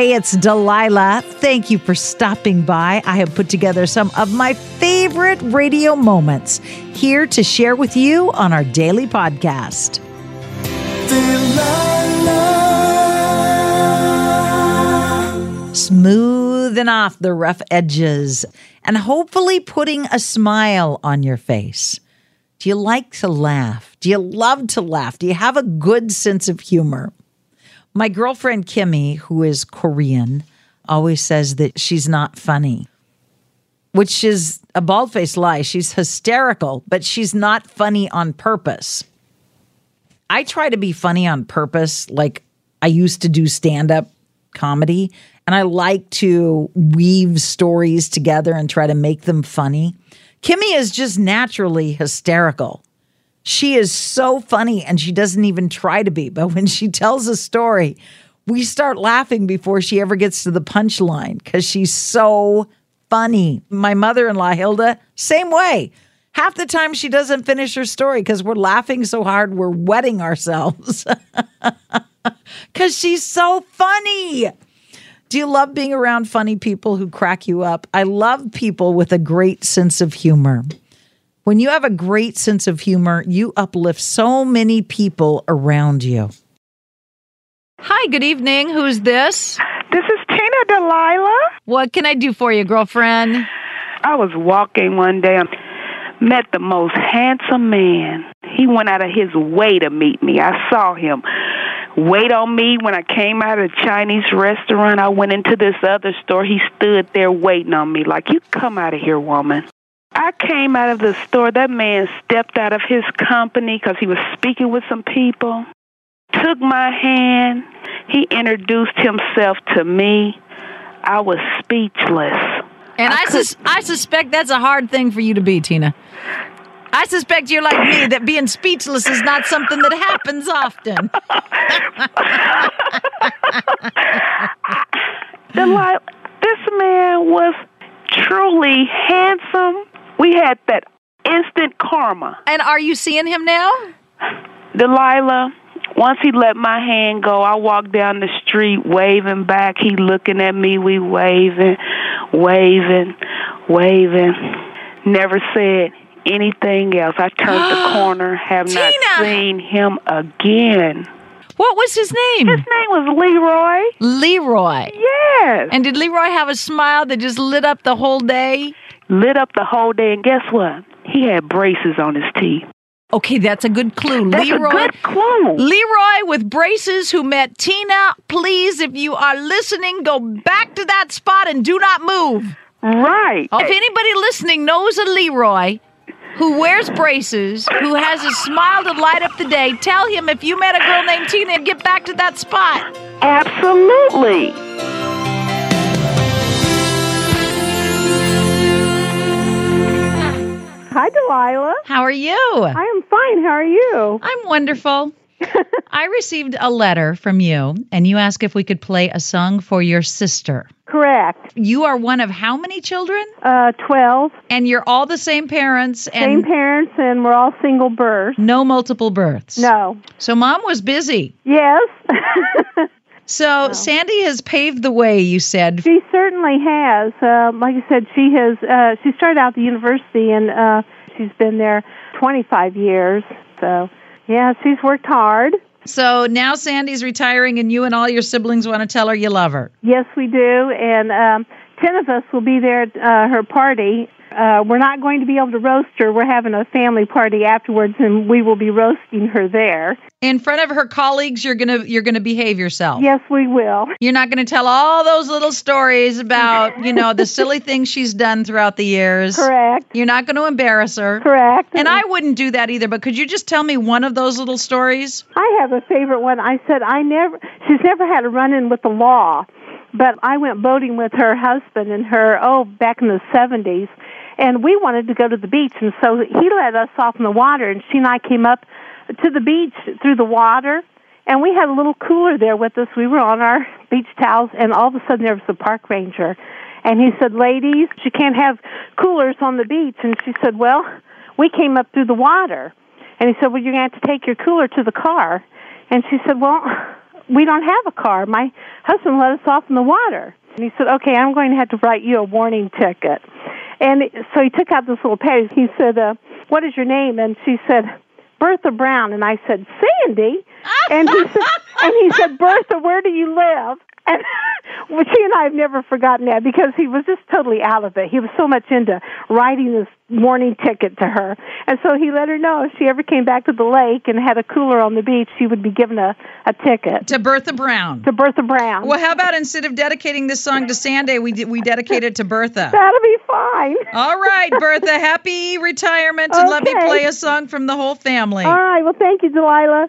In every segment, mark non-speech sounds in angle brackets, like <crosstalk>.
Hey, it's Delilah. Thank you for stopping by. I have put together some of my favorite radio moments here to share with you on our daily podcast. Smoothing off the rough edges and hopefully putting a smile on your face. Do you like to laugh? Do you love to laugh? Do you have a good sense of humor? My girlfriend Kimmy, who is Korean, always says that she's not funny, which is a bald faced lie. She's hysterical, but she's not funny on purpose. I try to be funny on purpose, like I used to do stand up comedy, and I like to weave stories together and try to make them funny. Kimmy is just naturally hysterical. She is so funny and she doesn't even try to be. But when she tells a story, we start laughing before she ever gets to the punchline because she's so funny. My mother in law, Hilda, same way. Half the time she doesn't finish her story because we're laughing so hard we're wetting ourselves. <laughs> Because she's so funny. Do you love being around funny people who crack you up? I love people with a great sense of humor. When you have a great sense of humor, you uplift so many people around you. Hi, good evening. Who's this? This is Tina Delilah. What can I do for you, girlfriend? I was walking one day and met the most handsome man. He went out of his way to meet me. I saw him wait on me when I came out of the Chinese restaurant. I went into this other store. He stood there waiting on me like, "You come out of here, woman." I came out of the store. That man stepped out of his company because he was speaking with some people. Took my hand. He introduced himself to me. I was speechless. And I, I, sus- I suspect that's a hard thing for you to be, Tina. I suspect you're like me that being speechless is not something that happens often. <laughs> This man was truly handsome. We had that instant karma. And are you seeing him now? Delilah, once he let my hand go, I walked down the street waving back. He looking at me, we waving, waving, waving. Never said anything else. I turned the <gasps> corner, have Tina! not seen him again. What was his name? His name was Leroy. Leroy. Yes. And did Leroy have a smile that just lit up the whole day? Lit up the whole day, and guess what? He had braces on his teeth. Okay, that's a good clue. That's Leroy. a good clue. Leroy with braces who met Tina. Please, if you are listening, go back to that spot and do not move. Right. Oh, if anybody listening knows a Leroy who wears braces, who has a smile to light up the day, tell him if you met a girl named Tina and get back to that spot. Absolutely. Hi, Delilah. How are you? I am fine. How are you? I'm wonderful. <laughs> I received a letter from you, and you asked if we could play a song for your sister. Correct. You are one of how many children? Uh, 12. And you're all the same parents and Same parents, and we're all single births. no multiple births. No. So mom was busy. Yes. <laughs> So Sandy has paved the way, you said. she certainly has. Uh, like I said, she has. Uh, she started out at the university, and uh, she's been there 25 years. So, yeah, she's worked hard. So now Sandy's retiring, and you and all your siblings want to tell her you love her. Yes, we do. And um, 10 of us will be there at uh, her party. Uh, we're not going to be able to roast her. We're having a family party afterwards, and we will be roasting her there. In front of her colleagues, you're gonna you're gonna behave yourself. Yes, we will. You're not gonna tell all those little stories about you know the silly <laughs> things she's done throughout the years. Correct. You're not going to embarrass her. Correct. And I wouldn't do that either. But could you just tell me one of those little stories? I have a favorite one. I said I never. She's never had a run-in with the law, but I went boating with her husband and her. Oh, back in the seventies, and we wanted to go to the beach, and so he let us off in the water, and she and I came up to the beach through the water. And we had a little cooler there with us. We were on our beach towels, and all of a sudden there was a park ranger. And he said, Ladies, you can't have coolers on the beach. And she said, Well, we came up through the water. And he said, Well, you're going to have to take your cooler to the car. And she said, Well, we don't have a car. My husband let us off in the water. And he said, okay, I'm going to have to write you a warning ticket. And so he took out this little pad. He said, uh, what is your name? And she said, Bertha Brown. And I said, Sandy. And he said, and he said, Bertha, where do you live? And <laughs> well, she and I have never forgotten that because he was just totally out of it. He was so much into writing this morning ticket to her. And so he let her know if she ever came back to the lake and had a cooler on the beach, she would be given a, a ticket To Bertha Brown. to Bertha Brown. Well, how about instead of dedicating this song to Sandy, we we dedicate it to Bertha? <laughs> That'll be fine. All right, Bertha, happy retirement, and let me play a song from the whole family. All right. Well, thank you, Delilah.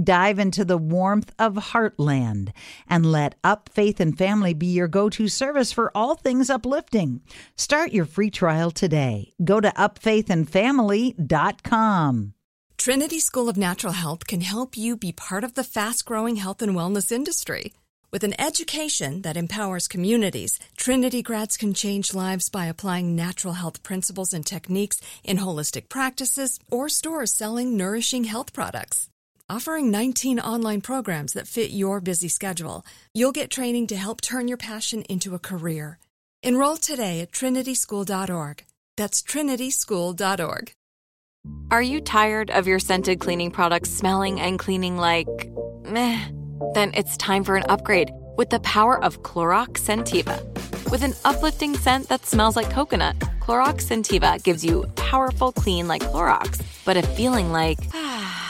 Dive into the warmth of Heartland and let Up Faith and Family be your go to service for all things uplifting. Start your free trial today. Go to upfaithandfamily.com. Trinity School of Natural Health can help you be part of the fast growing health and wellness industry. With an education that empowers communities, Trinity grads can change lives by applying natural health principles and techniques in holistic practices or stores selling nourishing health products. Offering 19 online programs that fit your busy schedule, you'll get training to help turn your passion into a career. Enroll today at trinityschool.org. That's trinityschool.org. Are you tired of your scented cleaning products smelling and cleaning like meh? Then it's time for an upgrade with the power of Clorox Sentiva. With an uplifting scent that smells like coconut, Clorox Sentiva gives you powerful clean like Clorox, but a feeling like <sighs> ah,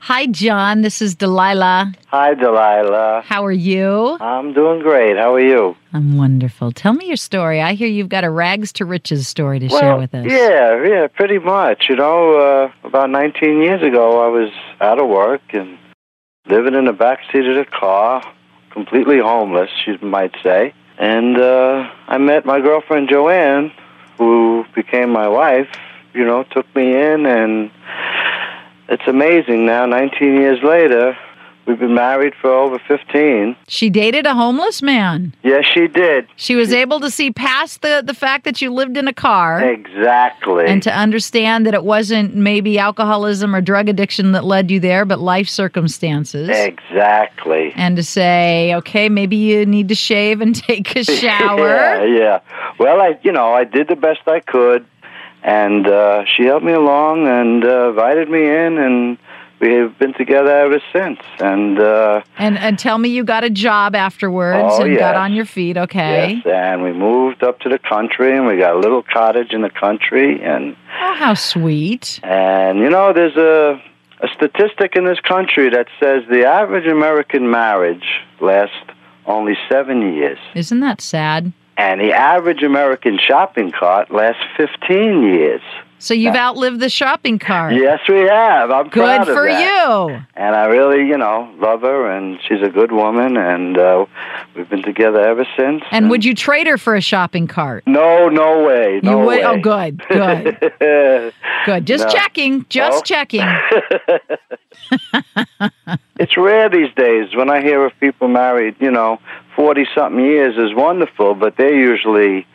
Hi, John. This is Delilah. Hi, Delilah. How are you? I'm doing great. How are you? I'm wonderful. Tell me your story. I hear you've got a rags to riches story to share with us. yeah, yeah, pretty much. You know, uh, about 19 years ago, I was out of work and living in the back seat of the car, completely homeless, you might say. And uh, I met my girlfriend Joanne, who became my wife. You know, took me in, and it's amazing. Now, 19 years later, we've been married for over 15. She dated a homeless man. Yes, she did. She was able to see past the, the fact that you lived in a car. Exactly. and to understand that it wasn't maybe alcoholism or drug addiction that led you there, but life circumstances. Exactly. And to say, okay, maybe you need to shave and <laughs> take a <laughs> shower. yeah, yeah. Well, I, you know, I did the best I could, and uh, she helped me along and uh, invited me in, and we have been together ever since. And uh, And and tell me you got a job afterwards Oh, and got on your feet, okay? yes, and we moved up to the country, and we got a little cottage in the country, and Oh, how sweet. and you know, there's a a statistic in this country that says the average American marriage lasts only seven years. Isn't that sad? And the average American shopping cart lasts 15 years. So you've outlived the shopping cart. Yes, we have. I'm Good proud of for you. And I really, you know, love her, and she's a good woman, and uh, we've been together ever since. And would you trade her for a shopping cart? No, no way. No you would? way. Oh, good, <laughs> good, good. Just No. checking, just No. checking. <laughs> <laughs> it's rare these days when I hear of people married, you know, 40 something years is wonderful, but they usually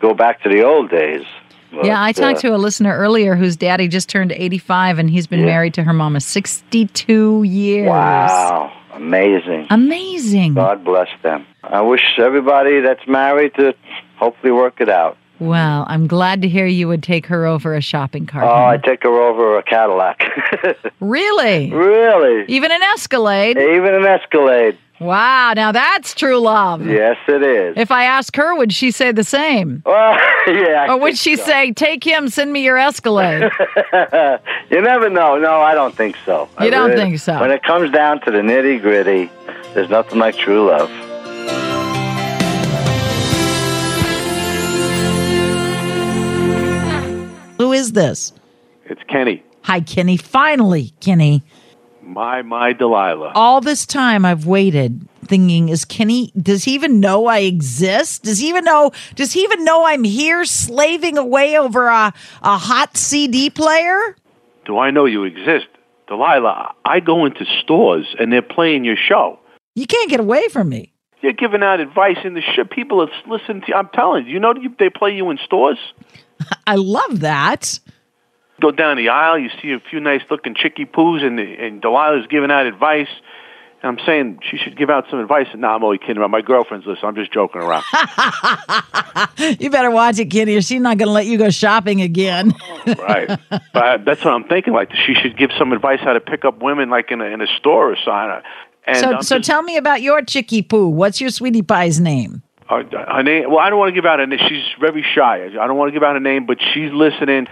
go back to the old days. Yeah, I But, talked uh, to a listener earlier whose daddy just turned 85 and he's been Yeah. married to her mama 62 years. Wow, amazing. Amazing. God bless them. I wish everybody that's married to hopefully work it out. Well, I'm glad to hear you would take her over a shopping cart. Oh, honey. I take her over a Cadillac. <laughs> really? really? Even an Escalade? Even an Escalade. Wow, now that's true love. Yes, it is. If I ask her, would she say the same? <laughs> Well, yeah. I Or would she so. say, take him, send me your Escalade? <laughs> you never know. No, I don't think so. I You don't think so? When it comes down to the nitty gritty, there's nothing like true love. Who is this? It's Kenny. Hi, Kenny. Finally, Kenny. My, my Delilah. All this time I've waited thinking, is Kenny, does he even know I exist? Does he even know, does he even know I'm here slaving away over a, a hot CD player? Do I know you exist? Delilah, I go into stores and they're playing your show. You can't get away from me. You're giving out advice in the shit People are listening to you. I'm telling you, you know you, they play you in stores? <laughs> I love that. Go down the aisle, you see a few nice looking chickie poos, and, and Delilah's giving out advice. And I'm saying she should give out some advice. And now I'm only kidding about my girlfriend's list. I'm just joking around. <laughs> You better watch it, Kenny, or she's not going to let you go shopping again. right. But that's what I'm thinking. Like she should give some advice how to pick up women, like in a, in a store or something. And so, I'm so just- tell me about your chickie poo. What's your sweetie pie's name? Uh, her name, well, I don't want to give out a name. She's very shy. I don't want to give out a name, but she's listening.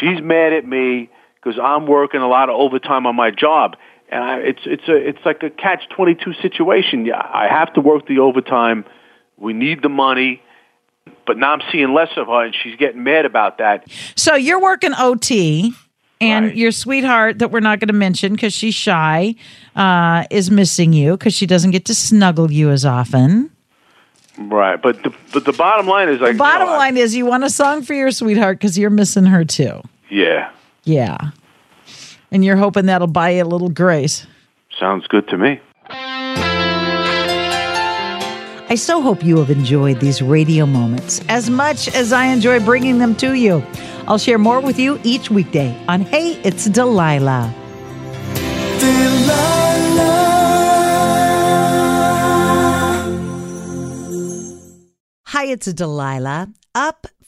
She's mad at me because I'm working a lot of overtime on my job, and I, it's it's a it's like a catch twenty two situation. Yeah, I have to work the overtime. We need the money, but now I'm seeing less of her, and she's getting mad about that. So you're working OT, and Right. your sweetheart that we're not going to mention because she's shy uh, is missing you because she doesn't get to snuggle you as often. Right, but the but the bottom line is like The bottom you know, I- line is you want a song for your sweetheart because you're missing her too. yeah, Yeah, and you're hoping that'll buy you a little grace. sounds good to me. I so hope you have enjoyed these radio moments as much as I enjoy bringing them to you. I'll share more with you each weekday on Hey, It's Delilah. Hi, it's Delilah. Up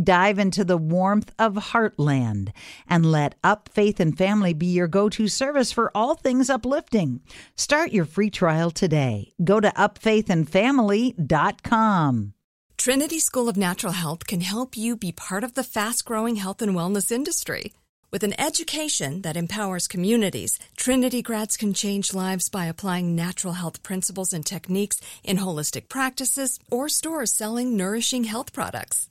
Dive into the warmth of Heartland and let Up Faith and Family be your go to service for all things uplifting. Start your free trial today. Go to upfaithandfamily.com. Trinity School of Natural Health can help you be part of the fast growing health and wellness industry. With an education that empowers communities, Trinity grads can change lives by applying natural health principles and techniques in holistic practices or stores selling nourishing health products.